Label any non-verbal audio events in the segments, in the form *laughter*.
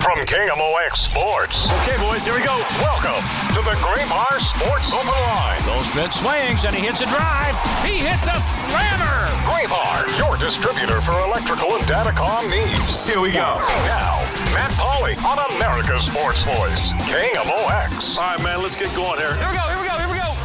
From KMOX Sports. Okay, boys, here we go. Welcome to the Graybar Sports Open Line. Goldschmidt swings and he hits a drive. He hits a slammer. Graybar, your distributor for electrical and datacom needs. Here we go. Now, Matt Pauley on America's Sports Voice, KMOX. All right, man, let's get going here. Here we go, here we go, here we go!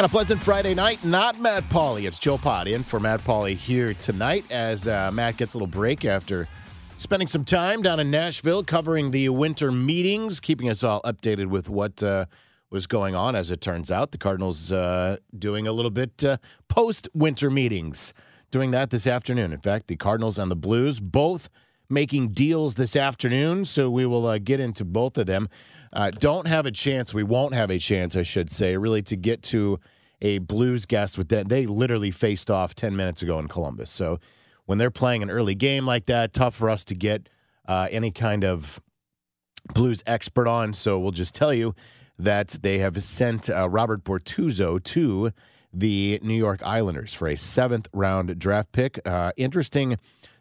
And a pleasant Friday night. Not Matt Pauley. It's Joe Pott in for Matt Pauley here tonight as uh, Matt gets a little break after spending some time down in Nashville covering the winter meetings, keeping us all updated with what uh, was going on. As it turns out, the Cardinals uh, doing a little bit uh, post winter meetings, doing that this afternoon. In fact, the Cardinals and the Blues both making deals this afternoon, so we will uh, get into both of them. Uh, don't have a chance. We won't have a chance, I should say, really, to get to a Blues guest with that. They literally faced off 10 minutes ago in Columbus. So when they're playing an early game like that, tough for us to get uh, any kind of Blues expert on. So we'll just tell you that they have sent uh, Robert Bortuzzo to the New York Islanders for a seventh round draft pick. Uh, interesting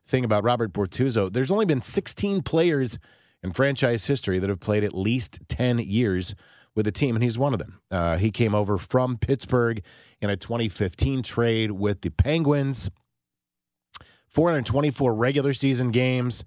thing about Robert Bortuzzo there's only been 16 players in franchise history that have played at least 10 years with the team, and he's one of them. Uh, he came over from Pittsburgh in a 2015 trade with the Penguins. 424 regular season games,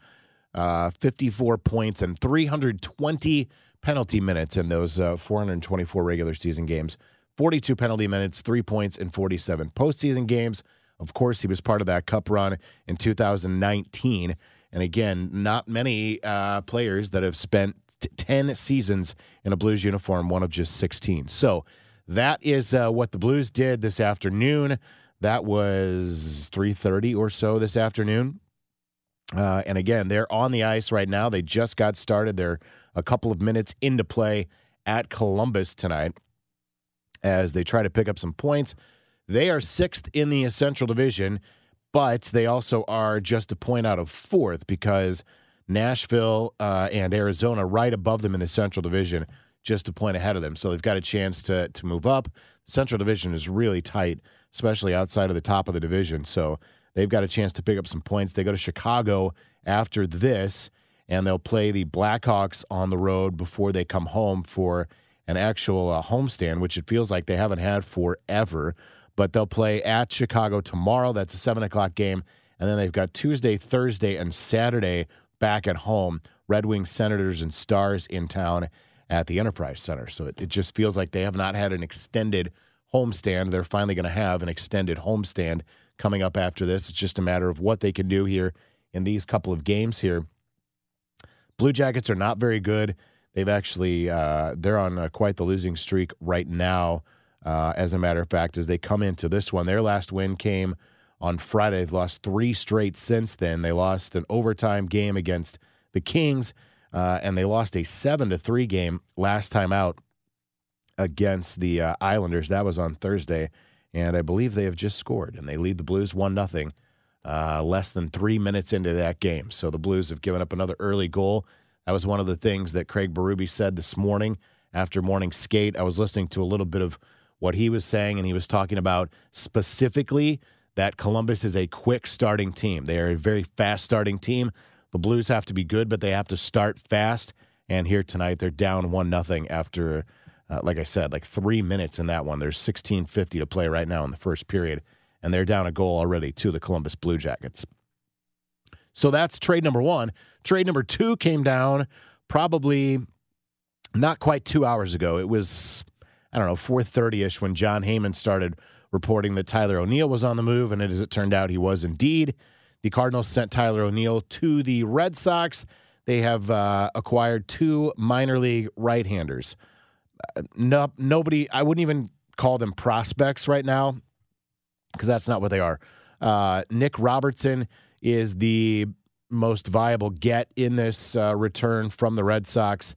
uh, 54 points, and 320 penalty minutes in those uh, 424 regular season games. 42 penalty minutes, three points, and 47 postseason games. Of course, he was part of that cup run in 2019. And again, not many uh, players that have spent t- 10 seasons in a Blues uniform, one of just 16. So that is uh, what the Blues did this afternoon. That was 3:30 or so this afternoon. Uh, and again, they're on the ice right now. They just got started. They're a couple of minutes into play at Columbus tonight as they try to pick up some points. They are sixth in the Central Division, but they also are just a point out of fourth because Nashville uh, and Arizona right above them in the Central Division, just a point ahead of them. So they've got a chance to to move up. Central Division is really tight, especially outside of the top of the division. So they've got a chance to pick up some points. They go to Chicago after this, and they'll play the Blackhawks on the road before they come home for an actual uh, homestand, which it feels like they haven't had forever. But they'll play at Chicago tomorrow. That's a seven o'clock game, and then they've got Tuesday, Thursday, and Saturday back at home. Red Wings, Senators, and Stars in town at the Enterprise Center. So it, it just feels like they have not had an extended homestand. They're finally going to have an extended homestand coming up after this. It's just a matter of what they can do here in these couple of games here. Blue Jackets are not very good. They've actually uh, they're on uh, quite the losing streak right now. Uh, as a matter of fact, as they come into this one, their last win came on Friday. They've lost three straight since then. They lost an overtime game against the Kings, uh, and they lost a seven to three game last time out against the uh, Islanders. That was on Thursday, and I believe they have just scored, and they lead the Blues one nothing. Uh, less than three minutes into that game, so the Blues have given up another early goal. That was one of the things that Craig Berube said this morning after morning skate. I was listening to a little bit of what he was saying, and he was talking about specifically that Columbus is a quick starting team. They are a very fast starting team. The Blues have to be good, but they have to start fast. And here tonight, they're down one nothing after, uh, like I said, like three minutes in that one. There's 16:50 to play right now in the first period, and they're down a goal already to the Columbus Blue Jackets. So that's trade number one. Trade number two came down probably not quite two hours ago. It was I don't know, 4:30 ish when Jon Heyman started reporting that Tyler O'Neill was on the move, and as it turned out, he was indeed. The Cardinals sent Tyler O'Neill to the Red Sox. They have uh, acquired two minor league right-handers. Uh, no, nobody. I wouldn't even call them prospects right now because that's not what they are. Uh, Nick Robertson is the most viable get in this uh, return from the Red Sox.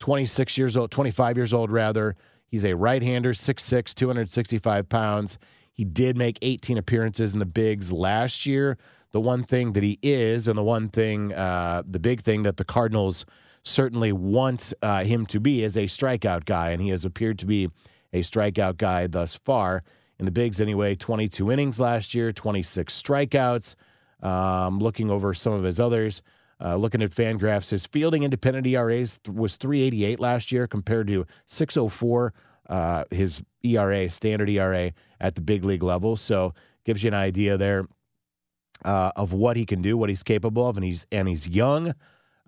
26 years old, 25 years old, rather. He's a right hander, 6'6, 265 pounds. He did make 18 appearances in the bigs last year. The one thing that he is, and the one thing, uh, the big thing that the Cardinals certainly want uh, him to be, is a strikeout guy, and he has appeared to be a strikeout guy thus far. In the bigs, anyway, 22 innings last year, 26 strikeouts. Um, looking over some of his others, uh, looking at Fangraphs, his fielding independent ERA was 388 last year compared to 604, uh, his ERA, standard ERA at the big league level. So gives you an idea there uh, of what he can do, what he's capable of, and he's and he's young,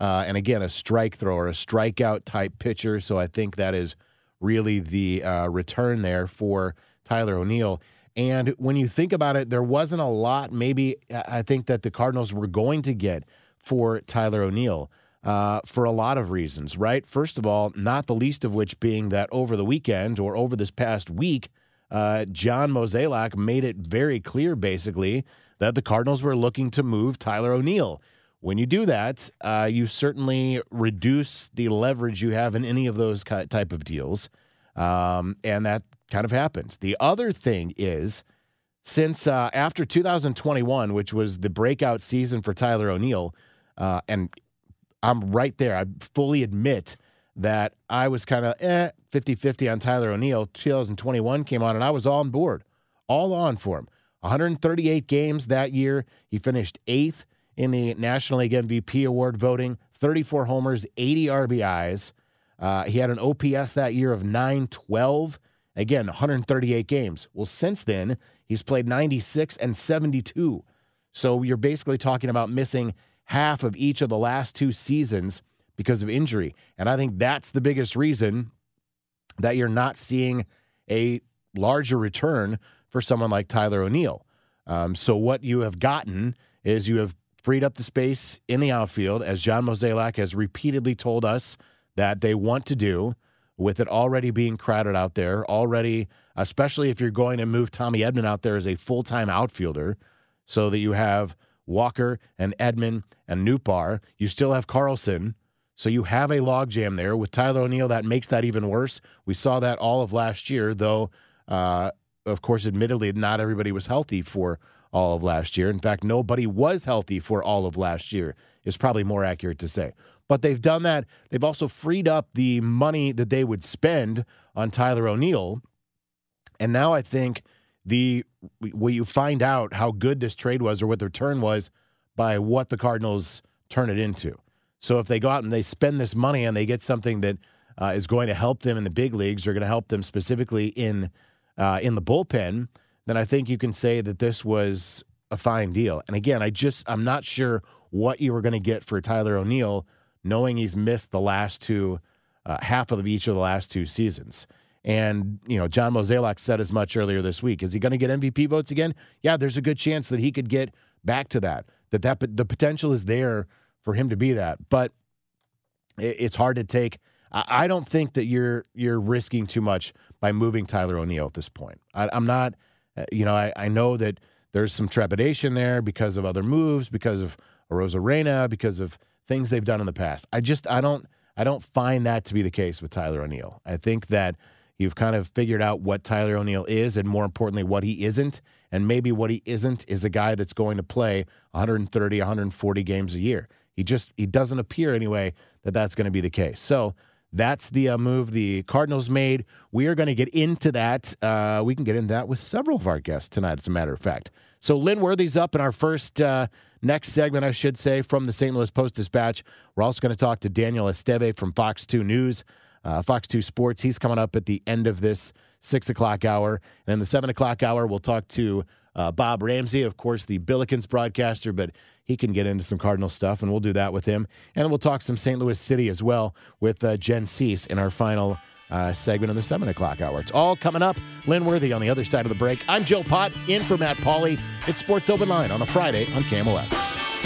uh, and again a strike thrower, a strikeout type pitcher. So I think that is really the uh, return there for Tyler O'Neill. And when you think about it, there wasn't a lot, maybe, I think that the Cardinals were going to get for Tyler O'Neill uh, for a lot of reasons, right? First of all, not the least of which being that over the weekend or over this past week, uh, John Mozeliak made it very clear, basically, that the Cardinals were looking to move Tyler O'Neill. When you do that, uh, you certainly reduce the leverage you have in any of those type of deals, um, and that kind of happens. The other thing is, since uh, after 2021, which was the breakout season for Tyler O'Neill, uh, and I'm right there. I fully admit that I was kind of eh, 50 50 on Tyler O'Neill. 2021 came on, and I was on board, all on for him. 138 games that year. He finished eighth in the National League MVP award voting, 34 homers, 80 RBIs. Uh, he had an OPS that year of 912. Again, 138 games. Well, since then, he's played 96 and 72. So you're basically talking about missing half of each of the last two seasons because of injury. And I think that's the biggest reason that you're not seeing a larger return for someone like Tyler O'Neill. Um, so what you have gotten is you have freed up the space in the outfield, as John Mozeliak has repeatedly told us that they want to do with it already being crowded out there, already, especially if you're going to move Tommy Edman out there as a full time outfielder, so that you have Walker and Edman and Nootbaar. You still have Carlson. So you have a logjam there with Tyler O'Neill. That makes that even worse. We saw that all of last year, though, uh, of course, admittedly, not everybody was healthy for all of last year. In fact, nobody was healthy for all of last year, is probably more accurate to say. But they've done that. They've also freed up the money that they would spend on Tyler O'Neill. And now I think the when you find out how good this trade was or what the return was by what the Cardinals turn it into. So if they go out and they spend this money and they get something that uh, is going to help them in the big leagues or going to help them specifically in uh, in the bullpen, then I think you can say that this was a fine deal. And again, I just I'm not sure what you were going to get for Tyler O'Neill knowing he's missed the last two, uh, half of each of the last two seasons. And, you know, John Mozeliak said as much earlier this week. Is he going to get MVP votes again? Yeah, there's a good chance that he could get back to that, that, that the potential is there for him to be that. But it's hard to take. I don't think that you're you're risking too much by moving Tyler O'Neill at this point. I, am not, uh, you know, I, I know that there's some trepidation there because of other moves, because of Arozarena, because of things they've done in the past. I just I don't I don't find that to be the case with Tyler O'Neill. I think that you've kind of figured out what Tyler O'Neill is and more importantly what he isn't and maybe what he isn't is a guy that's going to play 130 140 games a year. He just he doesn't appear anyway that that's going to be the case. So that's the uh, move the Cardinals made. We are going to get into that. Uh, we can get into that with several of our guests tonight, as a matter of fact. So Lynn Worthy's up in our first uh, next segment, I should say, from the St. Louis Post Dispatch. We're also going to talk to Daniel Esteve from Fox 2 News, uh, Fox 2 Sports. He's coming up at the end of this six o'clock hour. And in the seven o'clock hour, we'll talk to uh, Bob Ramsey, of course, the Billikens broadcaster, but he can get into some Cardinal stuff, and we'll do that with him. And we'll talk some St. Louis City as well with uh, Jen Cease in our final uh, segment in the 7 o'clock hour. It's all coming up. Lynn Worthy on the other side of the break. I'm Joe Pott, in for Matt Pauley. It's Sports Open Line on a Friday on KMOX.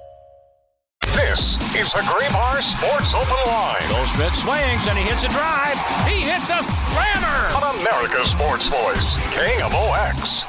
This is the Graybar Sports Open Line Goldschmidt swings and he hits a drive. He hits a slammer. on America's Sports Voice, KMOX.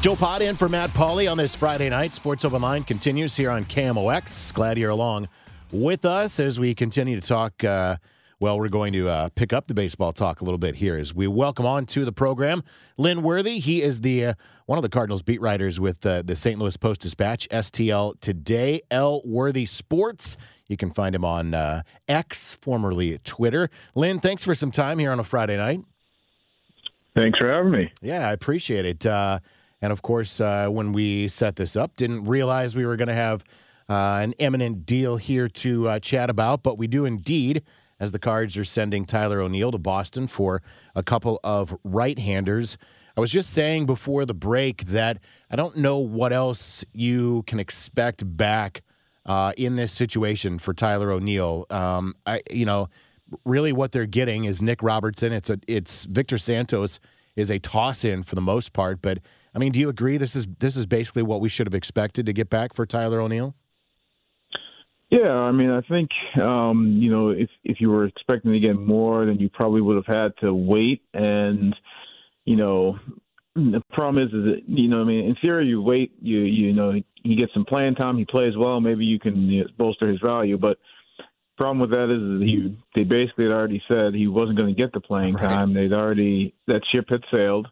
Joe Pott in for Matt Pauley on this Friday night. Sports Open Line continues here on KMOX. Glad you're along with us as we continue to talk. Uh, well, we're going to uh, pick up the baseball talk a little bit here as we welcome on to the program Lynn Worthy. He is the uh, one of the Cardinals beat writers with uh, the St. Louis Post Dispatch, STL Today, L Worthy Sports. You can find him on uh, X, formerly Twitter. Lynn, thanks for some time here on a Friday night. Thanks for having me. Yeah, I appreciate it. Uh, and of course, uh, when we set this up, didn't realize we were going to have uh, an eminent deal here to uh, chat about, but we do indeed, as the Cards are sending Tyler O'Neill to Boston for a couple of right-handers. I was just saying before the break that I don't know what else you can expect back uh, in this situation for Tyler O'Neill. Um, I, you know, really what they're getting is Nick Robertson. It's a, it's Victor Santos is a toss in for the most part, but I mean, do you agree this is this is basically what we should have expected to get back for Tyler O'Neill? Yeah, I mean, I think um, you know if if you were expecting to get more, then you probably would have had to wait. And you know, the problem is, is that you know, I mean, in theory, you wait, you you know, he gets some playing time, he plays well, maybe you can you know, bolster his value. But problem with that is, is he they basically had already said he wasn't going to get the playing Right. time. They'd already that ship had sailed.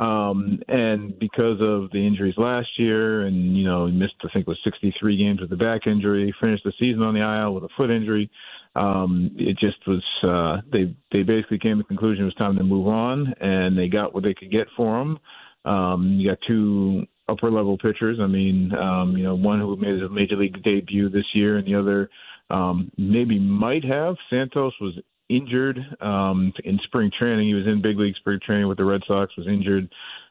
Um, and because of the injuries last year, and you know, he missed I think it was 63 games with the back injury, finished the season on the IL with a foot injury. Um, it just was uh, they they basically came to the conclusion it was time to move on, and they got what they could get for him. Um, you got two upper level pitchers. I mean, um, you know, one who made his major league debut this year, and the other um, maybe might have. Santos was injured um, in spring training. He was in big league spring training with the Red Sox. Was injured,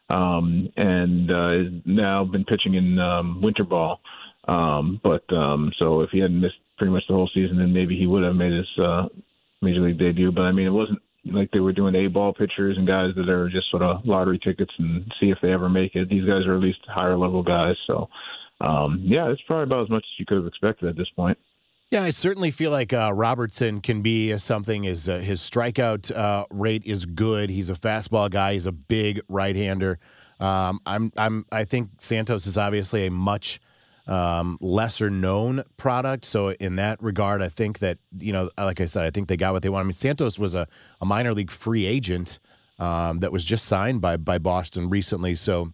um, and uh, has now been pitching in um, winter ball. Um, but um, so if he hadn't missed pretty much the whole season, then maybe he would have made his uh, major league debut. But I mean, it wasn't like they were doing A ball pitchers and guys that are just sort of lottery tickets and see if they ever make it. These guys are at least higher level guys. So um, yeah, it's probably about as much as you could have expected at this point. Yeah, I certainly feel like uh, Robertson can be something. His uh, his strikeout uh, rate is good. He's a fastball guy. He's a big right-hander. Um, I'm I'm I think Santos is obviously a much um, lesser known product. So in that regard, I think that you know, like I said, I think they got what they want. I mean, Santos was a, a minor league free agent um, that was just signed by by Boston recently. So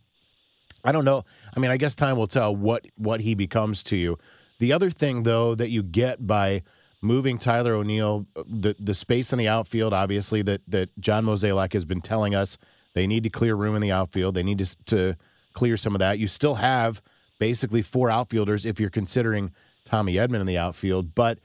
I don't know. I mean, I guess time will tell what what he becomes to you. The other thing, though, that you get by moving Tyler O'Neill, uh, the the space in the outfield, obviously that that John Mozeliak has been telling us they need to clear room in the outfield. They need to to clear some of that. You still have basically four outfielders if you're considering Tommy Edman in the outfield, but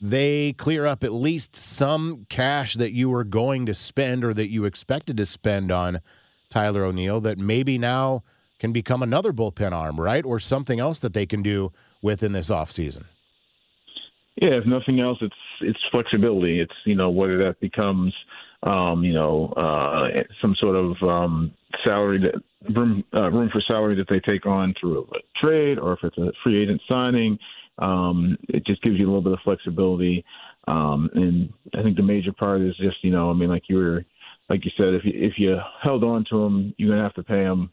they clear up at least some cash that you were going to spend or that you expected to spend on Tyler O'Neill that maybe now can become another bullpen arm, right? Or something else that they can do within this offseason. Yeah, if nothing else, it's it's flexibility. It's you know whether that becomes um, you know uh, some sort of um, salary that room uh, room for salary that they take on through a trade, or if it's a free agent signing. Um, it just gives you a little bit of flexibility. Um, and I think the major part is just you know I mean like you were like you said if you if you held on to them you're gonna have to pay them.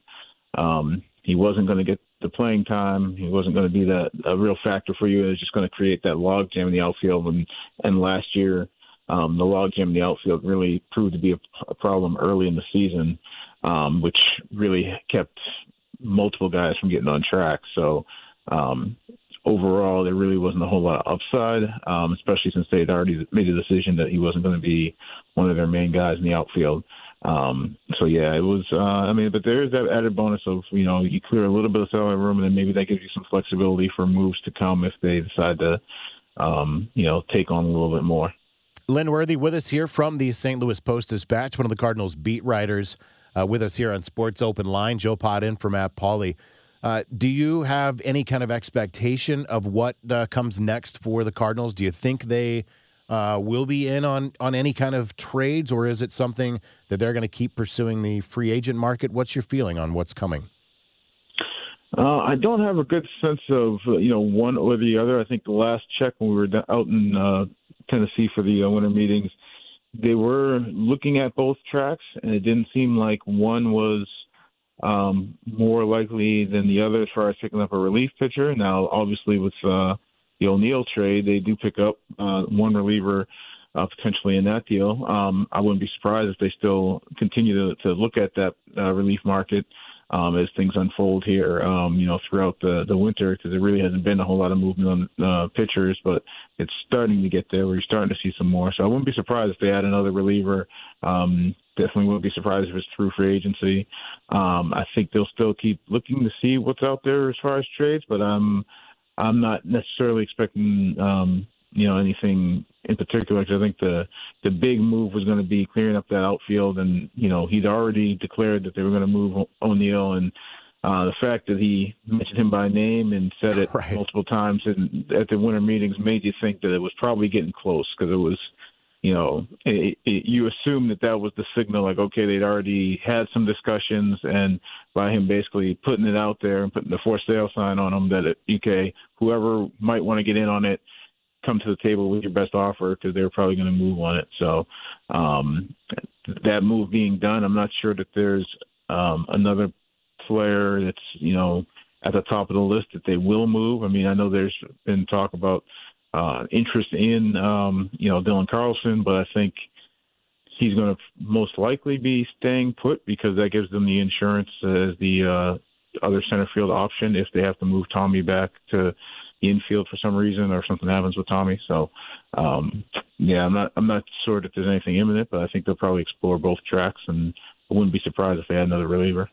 Um, he wasn't going to get the playing time. He wasn't going to be that a real factor for you. It was just going to create that logjam in the outfield. And and last year, um, the logjam in the outfield really proved to be a, a problem early in the season, um, which really kept multiple guys from getting on track. So um, overall, there really wasn't a whole lot of upside, um, especially since they had already made a decision that he wasn't going to be one of their main guys in the outfield. Um, so yeah, it was. Uh, I mean, but there is that added bonus of you know you clear a little bit of salary room, and then maybe that gives you some flexibility for moves to come if they decide to, um, you know, take on a little bit more. Lynn Worthy with us here from the St. Louis Post Dispatch, one of the Cardinals beat writers, uh, with us here on Sports Open Line. Joe Pott in for Matt Pauley. Uh, do you have any kind of expectation of what uh, comes next for the Cardinals? Do you think they uh, will be in on on any kind of trades, or is it something that they're going to keep pursuing the free agent market? What's your feeling on what's coming? Uh, I don't have a good sense of uh, you know one or the other. I think the last check when we were out in uh, Tennessee for the uh, winter meetings, they were looking at both tracks, and it didn't seem like one was um, more likely than the other as far as picking up a relief pitcher. Now, obviously, with uh, the O'Neill trade, they do pick up uh, one reliever uh, potentially in that deal. Um, I wouldn't be surprised if they still continue to, to look at that uh, relief market um, as things unfold here, um, you know, throughout the, the winter, because there really hasn't been a whole lot of movement on uh, pitchers, but it's starting to get there. We're starting to see some more. So I wouldn't be surprised if they add another reliever. Um, definitely wouldn't be surprised if it's through free agency. Um, I think they'll still keep looking to see what's out there as far as trades, but I'm I'm not necessarily expecting um, you know anything in particular because I think the the big move was going to be clearing up that outfield, and you know he'd already declared that they were going to move O'Neill, and uh, the fact that he mentioned him by name and said it *laughs* right. multiple times in, at the winter meetings made you think that it was probably getting close because it was you know, it, it, you assume that that was the signal, like, okay, they'd already had some discussions, and by him basically putting it out there and putting the for sale sign on them, that it, okay, whoever might want to get in on it, come to the table with your best offer because they're probably going to move on it. So um, that move being done, I'm not sure that there's um, another player that's you know at the top of the list that they will move. I mean, I know there's been talk about uh, interest in um, you know Dylan Carlson, but I think he's going to most likely be staying put because that gives them the insurance as the uh, other center field option if they have to move Tommy back to the infield for some reason or something happens with Tommy. So um, yeah, I'm not I'm not sure if there's anything imminent, but I think they'll probably explore both tracks, and I wouldn't be surprised if they had another reliever.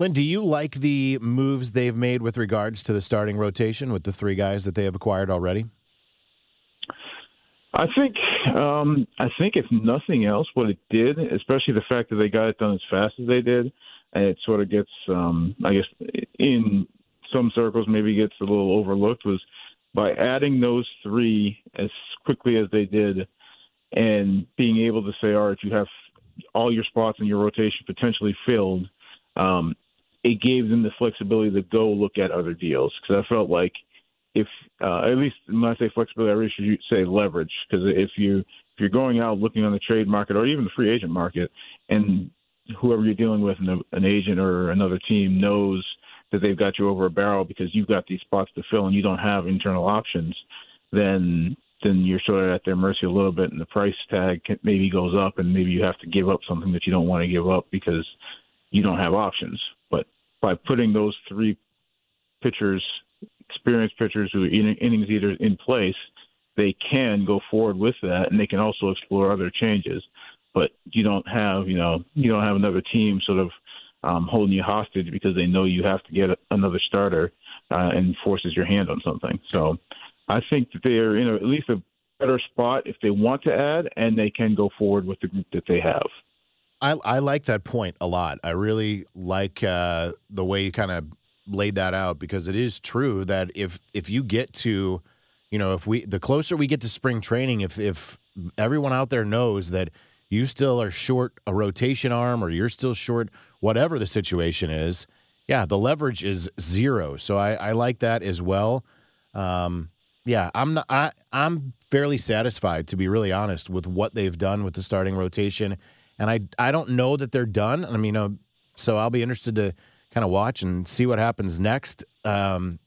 Lynn, do you like the moves they've made with regards to the starting rotation with the three guys that they have acquired already? I think um, I think if nothing else, what it did, especially the fact that they got it done as fast as they did, and it sort of gets, um, I guess, in some circles maybe gets a little overlooked, was by adding those three as quickly as they did, and being able to say, all right, you have all your spots in your rotation potentially filled. Um, it gave them the flexibility to go look at other deals because I felt like if uh, at least when I say flexibility, I really should say leverage because if you if you're going out looking on the trade market or even the free agent market, and whoever you're dealing with, an agent or another team knows that they've got you over a barrel because you've got these spots to fill and you don't have internal options, then then you're sort of at their mercy a little bit, and the price tag maybe goes up, and maybe you have to give up something that you don't want to give up because you don't have options. But by putting those three pitchers experienced pitchers who are innings eaters in place, they can go forward with that, and they can also explore other changes. But you don't have, you know, you don't have another team sort of um, holding you hostage because they know you have to get another starter uh, and forces your hand on something. So I think that they are in a, at least a better spot if they want to add, and they can go forward with the group that they have. I, I like that point a lot. I really like uh, the way you kind of laid that out because it is true that if if you get to, you know, if we the closer we get to spring training, if if everyone out there knows that you still are short a rotation arm or you're still short whatever the situation is, yeah, the leverage is zero. So I, I like that as well. Um, yeah, I'm not, I I'm fairly satisfied to be really honest with what they've done with the starting rotation, and I I don't know that they're done. I mean, uh, so I'll be interested to kind of watch and see what happens next. Um,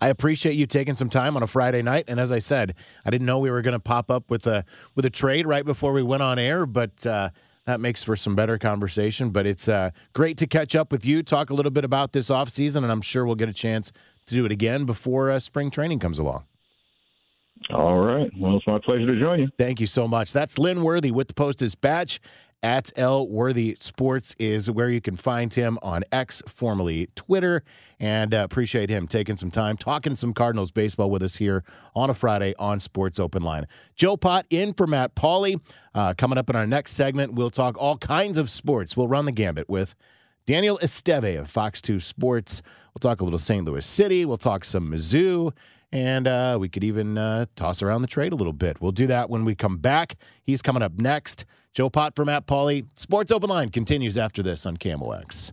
I appreciate you taking some time on a Friday night, and as I said, I didn't know we were going to pop up with a with a trade right before we went on air, but. Uh, that makes for some better conversation, but it's uh, great to catch up with you, talk a little bit about this offseason, and I'm sure we'll get a chance to do it again before uh, spring training comes along. All right. Well, it's my pleasure to join you. Thank you so much. That's Lynn Worthy with the Post Dispatch. At L Worthy Sports is where you can find him on X, formerly Twitter, and uh, appreciate him taking some time talking some Cardinals baseball with us here on a Friday on Sports Open Line. Joe Pott in for Matt Pauley. Uh, coming up in our next segment, we'll talk all kinds of sports. We'll run the gambit with Daniel Esteve of Fox 2 Sports. We'll talk a little St. Louis City. We'll talk some Mizzou. And uh, we could even uh, toss around the trade a little bit. We'll do that when we come back. He's coming up next. Joe Pott for Matt Pauley. Sports Open Line continues after this on KMOX.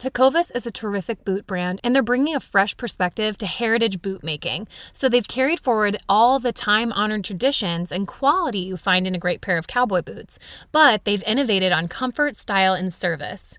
Tecovas is a terrific boot brand, and they're bringing a fresh perspective to heritage boot making. So they've carried forward all the time honored traditions and quality you find in a great pair of cowboy boots, but they've innovated on comfort, style, and service.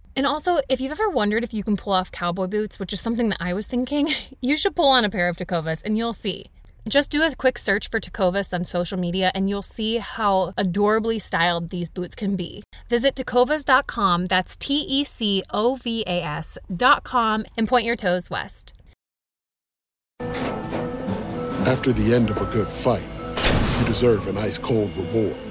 And also, if you've ever wondered if you can pull off cowboy boots, which is something that I was thinking, *laughs* you should pull on a pair of Tecovas and you'll see. Just do a quick search for Tecovas on social media and you'll see how adorably styled these boots can be. Visit tecovas.com, that's T E C O V A S.com, and point your toes west. After the end of a good fight, you deserve an ice cold reward.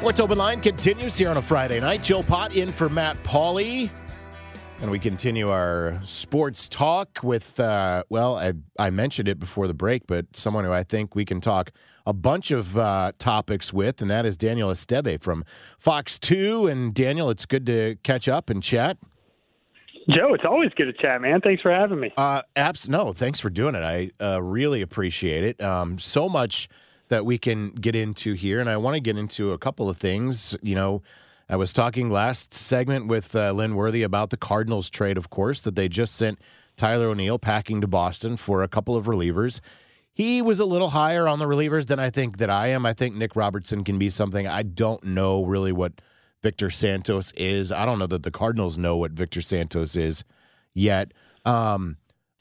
Sports Open Line continues here on a Friday night. Joe Pott in for Matt Pauley. And we continue our sports talk with, uh, well, I, I mentioned it before the break, but someone who I think we can talk a bunch of uh, topics with, and that is Daniel Esteve from Fox 2. And Daniel, it's good to catch up and chat. Joe, it's always good to chat, man. Thanks for having me. Uh, abs- no, thanks for doing it. I uh, really appreciate it. Um, so much that we can get into here, and I want to get into a couple of things. You know, I was talking last segment with uh, Lynn Worthy about the Cardinals trade, of course, that they just sent Tyler O'Neill packing to Boston for a couple of relievers. He was a little higher on the relievers than I think that I am. I think Nick Robertson can be something. I don't know really what Victor Santos is. I don't know that the Cardinals know what Victor Santos is yet. Um,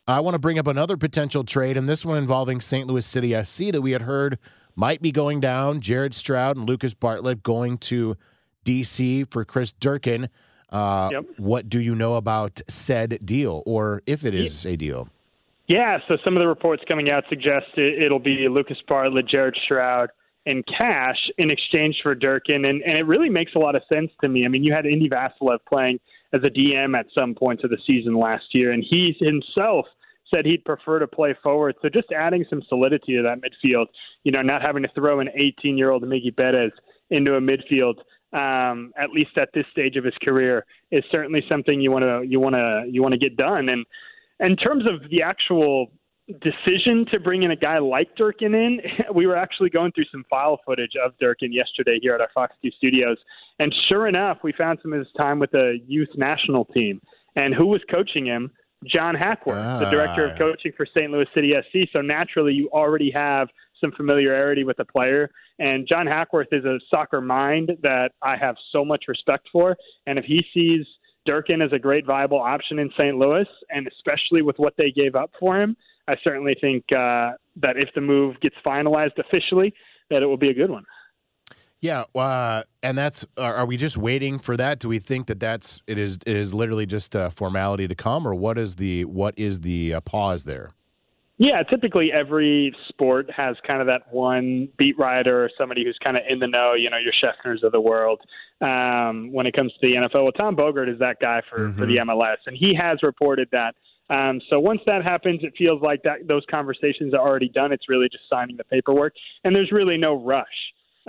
I want to bring up another potential trade, and this one involving St. Louis City SC that we had heard might be going down. Jared Stroud and Lucas Bartlett going to DC for Chris Durkin. Uh, yep. What do you know about said deal, or if it is a deal? Yeah, so some of the reports coming out suggest it, will be Lucas Bartlett, Jared Stroud, and cash in exchange for Durkin, and, and it really makes a lot of sense to me. I mean, you had Indy Vassilev playing as a DM at some points of the season last year, and he himself said he'd prefer to play forward. So just adding some solidity to that midfield, you know, not having to throw an 18 year old Miggy Bettis into a midfield, um, at least at this stage of his career, is certainly something you want to you want to you want to get done. And in terms of the actual decision to bring in a guy like Durkin in, *laughs* we were actually going through some file footage of Durkin yesterday here at our Fox 2 studios. And sure enough, we found some of his time with the youth national team. And who was coaching him? John Hackworth, ah. the director of coaching for St. Louis City SC. So naturally, you already have some familiarity with the player. And John Hackworth is a soccer mind that I have so much respect for. And if he sees Durkin as a great viable option in St. Louis, and especially with what they gave up for him, I certainly think uh, that if the move gets finalized officially, that it will be a good one. Yeah, uh, and that's are, are, we just waiting for that? Do we think that that's it is it is literally just a formality to come, or what is the what is the uh, pause there? Yeah, typically every sport has kind of that one beat writer or somebody who's kind of in the know, you know, your Schefters of the world. Um, when it comes to the NFL, well, Tom Bogert is that guy for, mm-hmm. for the MLS, and he has reported that. Um, so once that happens, it feels like that those conversations are already done. It's really just signing the paperwork, and there's really no rush.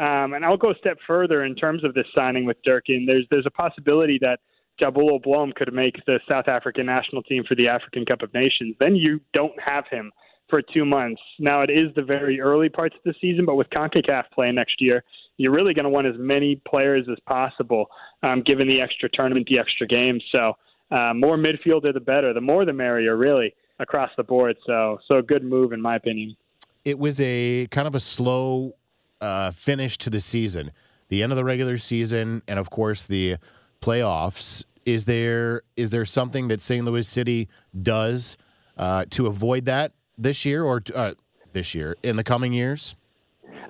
Um, and I'll go a step further in terms of this signing with Durkin. There's there's a possibility that Njabulo Blom could make the South African national team for the African Cup of Nations. Then you don't have him for two months. Now it is the very early parts of the season, but with CONCACAF play next year, you're really going to want as many players as possible, um, given the extra tournament, the extra games. So uh, more midfielder, the better. The more, the merrier, really across the board. So so a good move in my opinion. It was a kind of a slow uh, finish to the season, the end of the regular season, and of course the playoffs. Is there is there something that St. Louis City does uh, to avoid that this year or uh, this year in the coming years?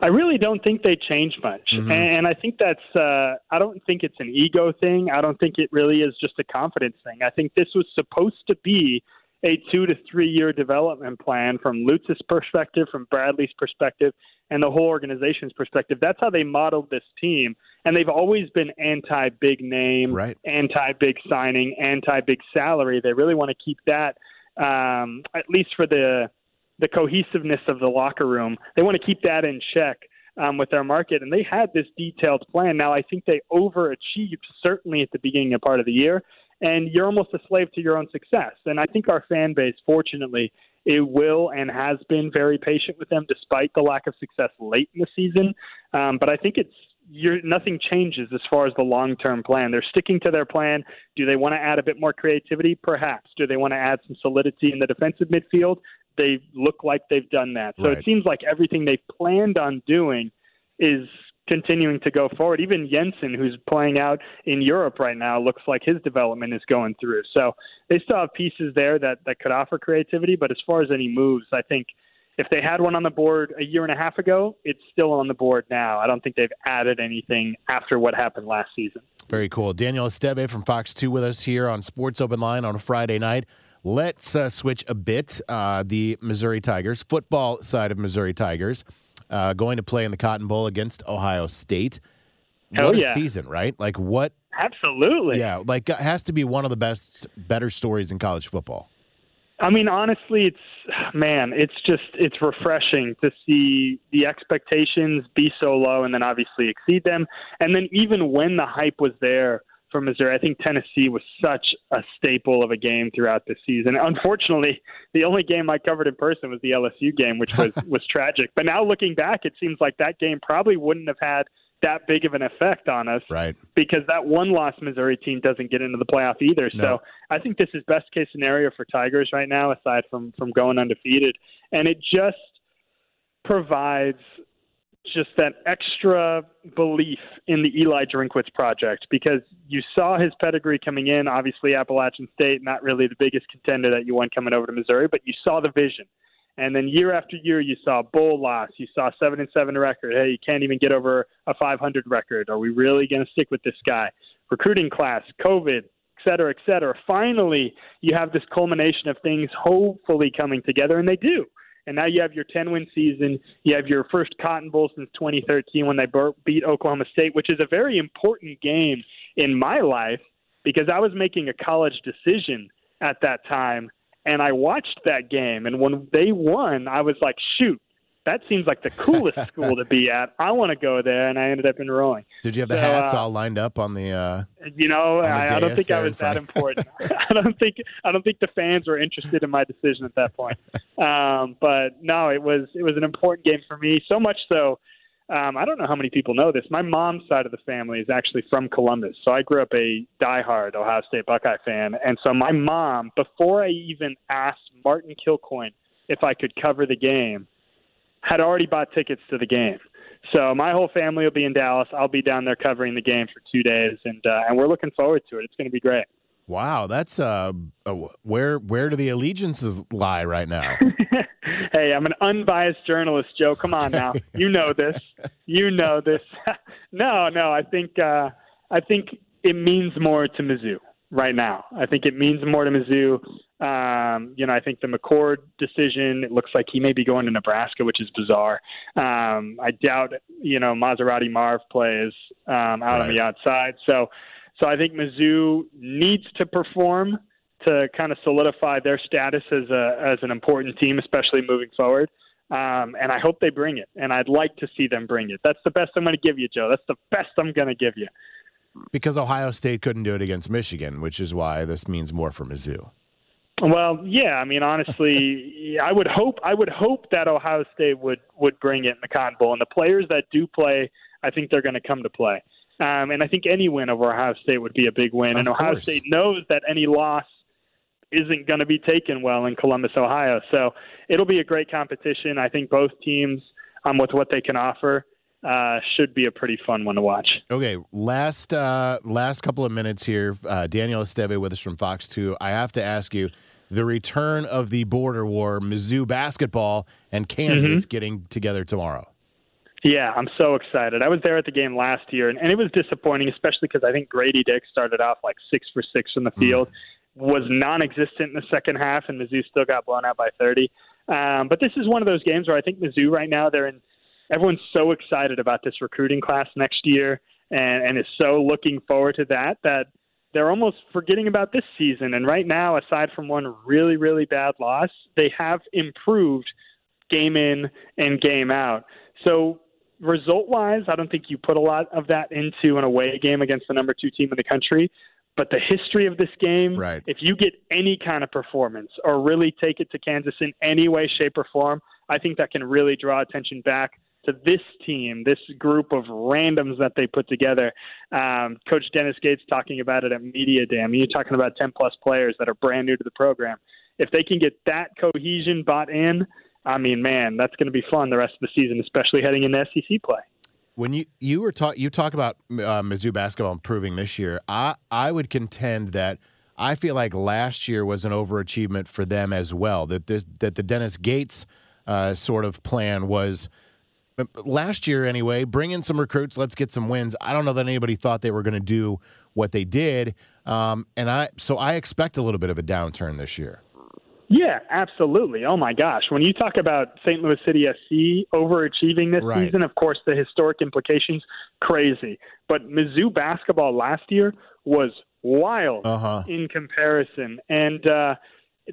I really don't think they change much, mm-hmm. and I think that's. Uh, I don't think it's an ego thing. I don't think it really is just a confidence thing. I think this was supposed to be a two to three year development plan from Lutz's perspective, from Bradley's perspective, and the whole organization's perspective. That's how they modeled this team. And they've always been anti big name, right. anti big signing, anti big salary. They really want to keep that, um, at least for the the cohesiveness of the locker room. They want to keep that in check um, with their market. And they had this detailed plan. Now, I think they overachieved, certainly at the beginning of part of the year and you're almost a slave to your own success. And I think our fan base, fortunately, it will and has been very patient with them despite the lack of success late in the season. Um, but I think it's you're, nothing changes as far as the long term plan. They're sticking to their plan. Do they want to add a bit more creativity? Perhaps. Do they want to add some solidity in the defensive midfield? They look like they've done that. So right. it seems like everything they planned on doing is continuing to go forward. Even Jensen, who's playing out in Europe right now, looks like his development is going through. So they still have pieces there that, that could offer creativity. But as far as any moves, I think if they had one on the board a year and a half ago, it's still on the board now. I don't think they've added anything after what happened last season. Very cool. Daniel Esteve from Fox 2 with us here on Sports Open Line on a Friday night. Let's uh, switch a bit. Uh, the Missouri Tigers, football side of Missouri Tigers uh, going to play in the Cotton Bowl against Ohio State. Hell what yeah. a season, right? Like what? Absolutely. Yeah, like has to be one of the best, better stories in college football. I mean, honestly, it's man, it's just it's refreshing to see the expectations be so low and then obviously exceed them, and then even when the hype was there for Missouri. I think Tennessee was such a staple of a game throughout the season. Unfortunately, the only game I covered in person was the LSU game, which was *laughs* was tragic. But now looking back, it seems like that game probably wouldn't have had that big of an effect on us, right? Because that one loss Missouri team doesn't get into the playoff either. No. So I think this is best case scenario for Tigers right now, aside from from going undefeated, and it just provides just that extra belief in the Eli Drinkwitz project because you saw his pedigree coming in. Obviously, Appalachian State, not really the biggest contender that you want coming over to Missouri, but you saw the vision. And then year after year, you saw bowl loss. You saw seven and seven record. Hey, you can't even get over a 500 record. Are we really going to stick with this guy? Recruiting class, COVID, et cetera, et cetera. Finally, you have this culmination of things hopefully coming together, and they do. And now you have your 10 win season. You have your first Cotton Bowl since 2013 when they beat Oklahoma State, which is a very important game in my life because I was making a college decision at that time and I watched that game and when they won, I was like, shoot, that seems like the coolest *laughs* school to be at. I want to go there, and I ended up enrolling. Did you have the So, hats uh, all lined up on the? Uh, You know, the I, I don't think I was that important. *laughs* I don't think I don't think the fans were interested in my decision at that point. *laughs* Um, but no, it was it was an important game for me. So much so, um, I don't know how many people know this. My mom's side of the family is actually from Columbus, so I grew up a diehard Ohio State Buckeye fan. And so my mom, before I even asked Martin Kilcoyne if I could cover the game, had already bought tickets to the game. So my whole family will be in Dallas. I'll be down there covering the game for two days, and uh, and we're looking forward to it. It's going to be great. wow, that's uh, uh, where where do the allegiances lie right now? *laughs* hey, I'm an unbiased journalist, Joe. Come on now, you know this. You know this. *laughs* no, no, I think uh, I think it means more to Mizzou right now. I think it means more to Mizzou. Um, you know, I think the McCord decision. It looks like he may be going to Nebraska, which is bizarre. Um, I doubt you know Maserati Marv plays um, out on the outside. So, so I think Mizzou needs to perform to kind of solidify their status as a as an important team, especially moving forward. Um, and I hope they bring it, and I'd like to see them bring it. That's the best I'm going to give you, Joe. That's the best I'm going to give you. Because Ohio State couldn't do it against Michigan, which is why this means more for Mizzou. Well, yeah, I mean, honestly, *laughs* I would hope I would hope that Ohio State would would bring it in the Cotton Bowl, and the players that do play, I think they're going to come to play. Um, and I think any win over Ohio State would be a big win, Of and Ohio course. State knows that any loss isn't going to be taken well in Columbus, Ohio. So it'll be a great competition. I think both teams, um, with what they can offer, uh, should be a pretty fun one to watch. Okay, last uh, last couple of minutes here. Uh, Daniel Esteve with us from Fox Two. I have to ask you the return of the border war, Mizzou basketball and Kansas Mhm. getting together tomorrow. Yeah, I'm so excited. I was there at the game last year, and, and it was disappointing, especially because I think Grady Dick started off like six for six from the field, was non-existent in the second half, and Mizzou still got blown out by 30. Um, but this is one of those games where I think Mizzou right now they're in. Everyone's so excited about this recruiting class next year, and and is so looking forward to that that they're almost forgetting about this season. And right now, aside from one really really bad loss, they have improved game in and game out. So result wise, I don't think you put a lot of that into an away game against the number two team in the country. But the history of this game, Right. if you get any kind of performance or really take it to Kansas in any way, shape, or form, I think that can really draw attention back to this team, this group of randoms that they put together. Um, Coach Dennis Gates talking about it at Media Day. I mean, you're talking about 10 plus players that are brand new to the program. If they can get that cohesion bought in, I mean, man, that's going to be fun the rest of the season, especially heading into SEC play. When you you were talk you talk about uh, Mizzou basketball improving this year, I I would contend that I feel like last year was an overachievement for them as well. That this that the Dennis Gates uh, sort of plan was last year anyway. Bring in some recruits, let's get some wins. I don't know that anybody thought they were going to do what they did, um, and I so I expect a little bit of a downturn this year. Yeah, absolutely. Oh my gosh. When you talk about St. Louis City SC overachieving this Right. season, of course the historic implications crazy. But Mizzou basketball last year was wild Uh-huh. in comparison. And uh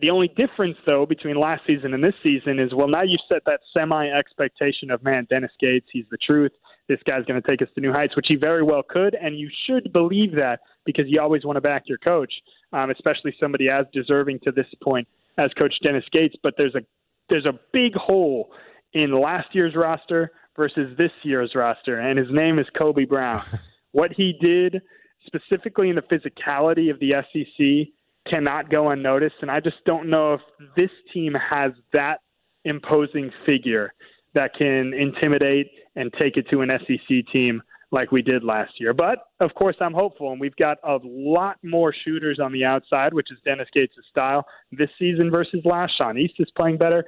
the only difference though between last season and this season is well now you've set that semi expectation of man, Dennis Gates, he's the truth. This guy's going to take us to new heights, which he very well could, and you should believe that because you always want to back your coach, um, especially somebody as deserving to this point as Coach Dennis Gates. But there's a there's a big hole in last year's roster versus this year's roster, and his name is Kobe Brown. *laughs* what he did specifically in the physicality of the SEC cannot go unnoticed, and I just don't know if this team has that imposing figure that can intimidate and take it to an SEC team like we did last year. But of course, I'm hopeful, and we've got a lot more shooters on the outside, which is Dennis Gates' style this season versus last. Sean East is playing better,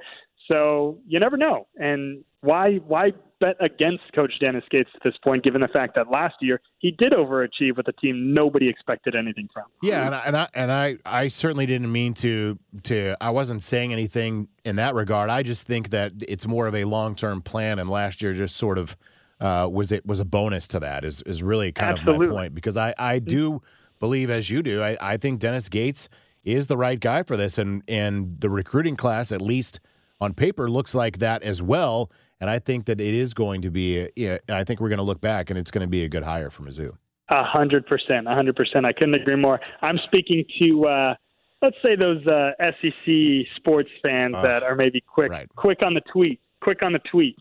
so you never know. And why why bet against Coach Dennis Gates at this point, given the fact that last year he did overachieve with a team nobody expected anything from? Yeah, and I, and I and I I certainly didn't mean to to I wasn't saying anything in that regard. I just think that it's more of a long term plan, and last year just sort of uh, was it was a bonus to that. Is is really kind of my point because I I do believe as you do. I, I think Dennis Gates is the right guy for this, and and the recruiting class, at least on paper, looks like that as well. And I think that it is going to be. Yeah, I think we're going to look back, and it's going to be a good hire for Mizzou. A hundred percent, a hundred percent. I couldn't agree more. I'm speaking to. Uh, let's say those uh, SEC sports fans uh, that are maybe quick, right. quick on the tweet, quick on the tweet.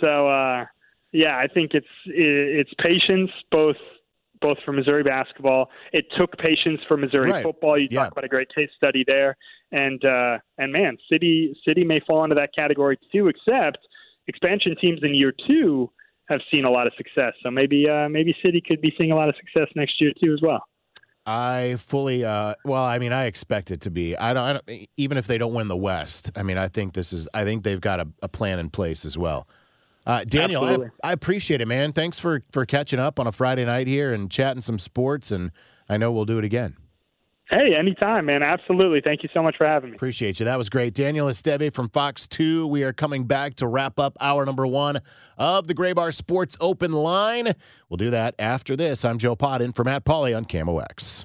So uh, yeah, I think it's it's patience both both for Missouri basketball. It took patience for Missouri right. football. You yeah. talk about a great case study there, and uh, and man, City City may fall into that category too. Except expansion teams in year two have seen a lot of success, so maybe uh, maybe City could be seeing a lot of success next year too as well. I fully, uh, well, I mean, I expect it to be. I don't, I don't, even if they don't win the West. I mean, I think this is. I think they've got a, a plan in place as well. Uh, Daniel, I, I, appreciate it, man. Thanks for for catching up on a Friday night here and chatting some sports, and I know we'll do it again. Hey, anytime, man. Absolutely. Thank you so much for having me. Appreciate you. That was great. Daniel Esteve from Fox 2. We are coming back to wrap up hour number one of the Graybar Sports Open Line. We'll do that after this. I'm Joe Pott in for Matt Pauley on KMOX.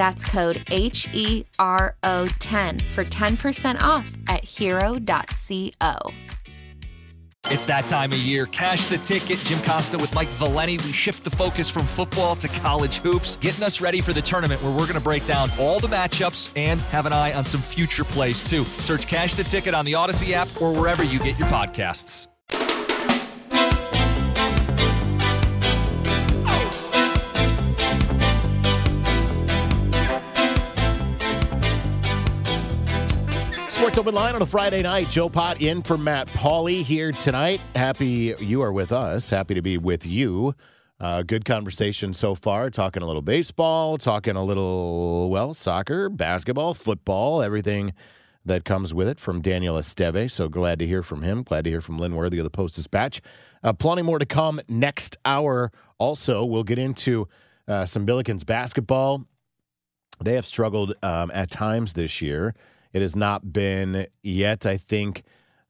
That's code H E R O 10 for 10% off at hero.co. It's that time of year. Cash the ticket. Jim Costa with Mike Valenti. We shift the focus from football to college hoops, getting us ready for the tournament where we're going to break down all the matchups and have an eye on some future plays, too. Search Cash the Ticket on the Odyssey app or wherever you get your podcasts. Sports Open Line on a Friday night. Joe Pott in for Matt Pauley here tonight. Happy you are with us. Happy to be with you. Uh, good conversation so far. Talking a little baseball, talking a little, well, soccer, basketball, football, everything that comes with it from Daniel Esteve. So glad to hear from him. Glad to hear from Lynn Worthy of the Post Dispatch. Uh, plenty more to come next hour. Also, we'll get into uh, some Billikens basketball. They have struggled um, at times this year. It has not been yet, I think,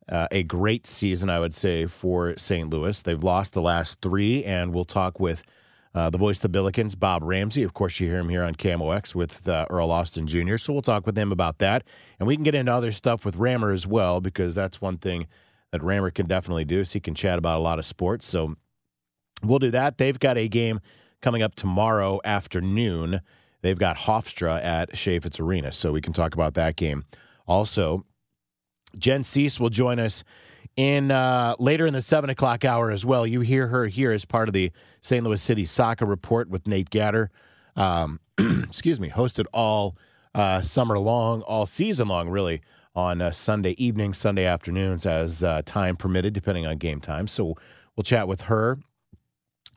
uh, a great season, I would say, for St. Louis. They've lost the last three, and we'll talk with uh, the voice of the Billikens, Bob Ramsey. Of course, you hear him here on KMOX with uh, Earl Austin Jr., so we'll talk with him about that. And we can get into other stuff with Rammer as well, because that's one thing that Rammer can definitely do, is he can chat about a lot of sports. So we'll do that. They've got a game coming up tomorrow afternoon They've got Hofstra at Chaifetz Arena, so we can talk about that game. Also, Jen Cease will join us in uh, later in the seven o'clock hour as well. You hear her here as part of the St. Louis City Soccer Report with Nate Gatter. Um, *clears throat* excuse me, hosted all uh, summer long, all season long, really, on uh, Sunday evening, Sunday afternoons, as uh, time permitted, depending on game time. So we'll chat with her,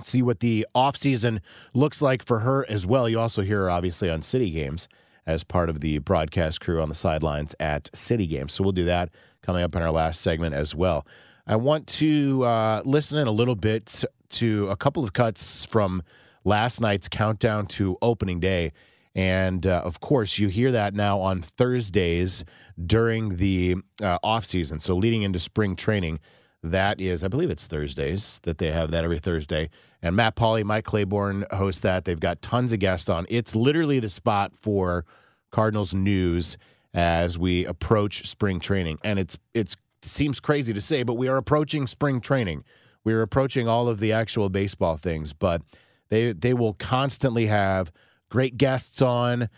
see what the offseason looks like for her as well. You also hear her, obviously, on City Games as part of the broadcast crew on the sidelines at City Games. So we'll do that coming up in our last segment as well. I want to uh, listen in a little bit to a couple of cuts from last night's countdown to opening day. And uh, of course, you hear that now on Thursdays during the uh, off season. So leading into spring training, that is, I believe it's Thursdays that they have that every Thursday. And Matt Pauley, Mike Claiborne host that. They've got tons of guests on. It's literally the spot for Cardinals news as we approach spring training. And it's it's seems crazy to say, but we are approaching spring training. We're approaching all of the actual baseball things, but they they will constantly have great guests on,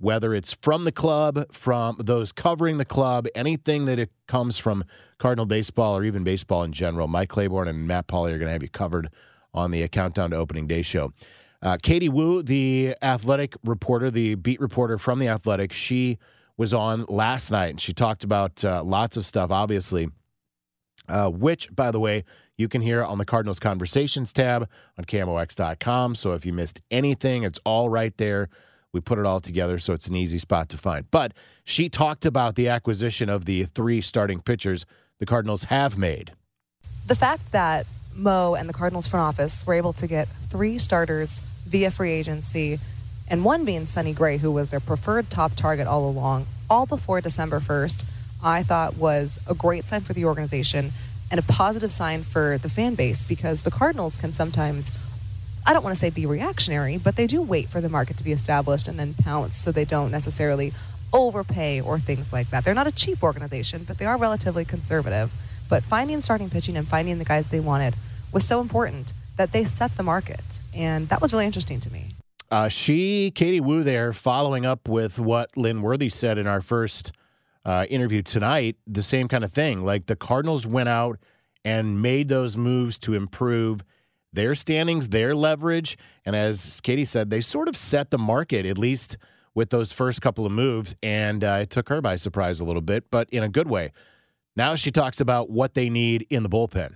whether it's from the club, from those covering the club, anything that it comes from Cardinal baseball or even baseball in general. Mike Claiborne and Matt Pauley are going to have you covered on the Countdown to Opening Day show. Uh, Katie Woo, the athletic reporter, the beat reporter from the Athletic, she was on last night and she talked about uh, lots of stuff, obviously, uh, which, by the way, you can hear on the Cardinals Conversations tab on KMOX.com. So if you missed anything, it's all right there. We put it all together, so it's an easy spot to find. But she talked about the acquisition of the three starting pitchers the Cardinals have made. The fact that Mo and the Cardinals front office were able to get three starters via free agency, and one being Sonny Gray, who was their preferred top target all along, all before December 1st, I thought was a great sign for the organization and a positive sign for the fan base because the Cardinals can sometimes, I don't want to say be reactionary, but they do wait for the market to be established and then pounce so they don't necessarily overpay or things like that. They're not a cheap organization, but they are relatively conservative. But finding starting pitching and finding the guys they wanted was so important that they set the market. And that was really interesting to me. Uh, she, Katie Woo, there, following up with what Lynn Worthy said in our first uh, interview tonight, the same kind of thing. Like the Cardinals went out and made those moves to improve their standings, their leverage. And as Katie said, they sort of set the market, at least with those first couple of moves. And uh, it took her by surprise a little bit, but in a good way. Now she talks about what they need in the bullpen.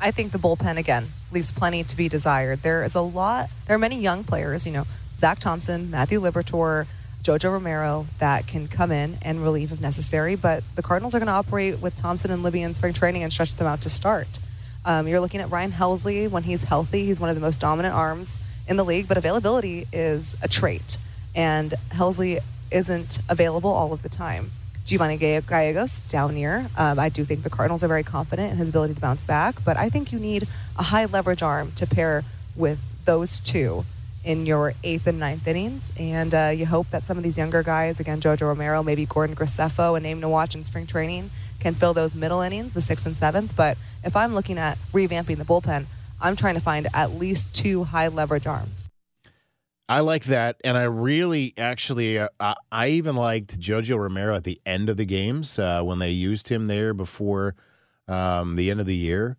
I think the bullpen, again, leaves plenty to be desired. There is a lot, there are many young players, you know, Zack Thompson, Matthew Liberatore, Jojo Romero that can come in and relieve if necessary. But the Cardinals are going to operate with Thompson and Libby in spring training and stretch them out to start. Um, you're looking at Ryan Helsley when he's healthy. He's one of the most dominant arms in the league, but availability is a trait. And Helsley isn't available all of the time. Giovanny Gallegos down here. Um, I do think the Cardinals are very confident in his ability to bounce back, but I think you need a high leverage arm to pair with those two in your eighth and ninth innings. And uh, you hope that some of these younger guys, again, Jojo Romero, maybe Gordon Graceffo, a name to watch in spring training, can fill those middle innings, the sixth and seventh. But if I'm looking at revamping the bullpen, I'm trying to find at least two high leverage arms. I like that, and I really actually uh, I even liked Jojo Romero at the end of the games uh, when they used him there before um, the end of the year.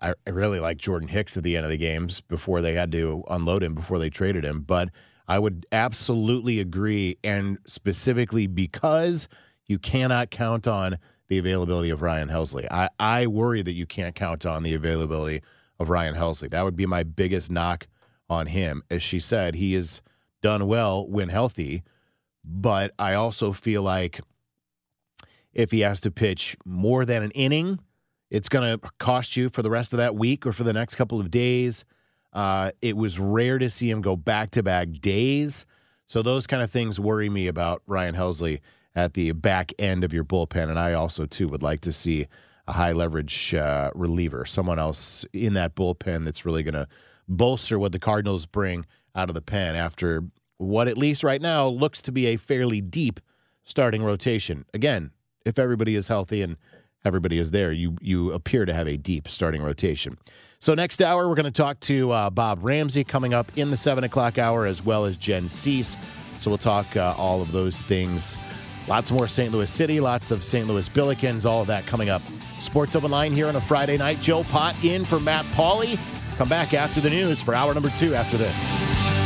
I, I really like Jordan Hicks at the end of the games before they had to unload him before they traded him. But I would absolutely agree, and specifically because you cannot count on the availability of Ryan Helsley. I, I worry that you can't count on the availability of Ryan Helsley. That would be my biggest knock on him. As she said, he has done well when healthy, but I also feel like if he has to pitch more than an inning it's going to cost you for the rest of that week or for the next couple of days. Uh, it was rare to see him go back to back days. So those kind of things worry me about Ryan Helsley at the back end of your bullpen. And I also, too, would like to see a high leverage uh, reliever, someone else in that bullpen that's really going to bolster what the Cardinals bring out of the pen after what, at least right now, looks to be a fairly deep starting rotation. Again, if everybody is healthy and everybody is there, you you appear to have a deep starting rotation. So next hour, we're going to talk to uh, Bob Ramsey coming up in the seven o'clock hour, as well as Jen Cease. So we'll talk uh, all of those things. Lots more St. Louis City, lots of St. Louis Billikens, all of that coming up. Sports Open Line here on a Friday night. Joe Pott in for Matt Pauley. Come back after the news for hour number two after this.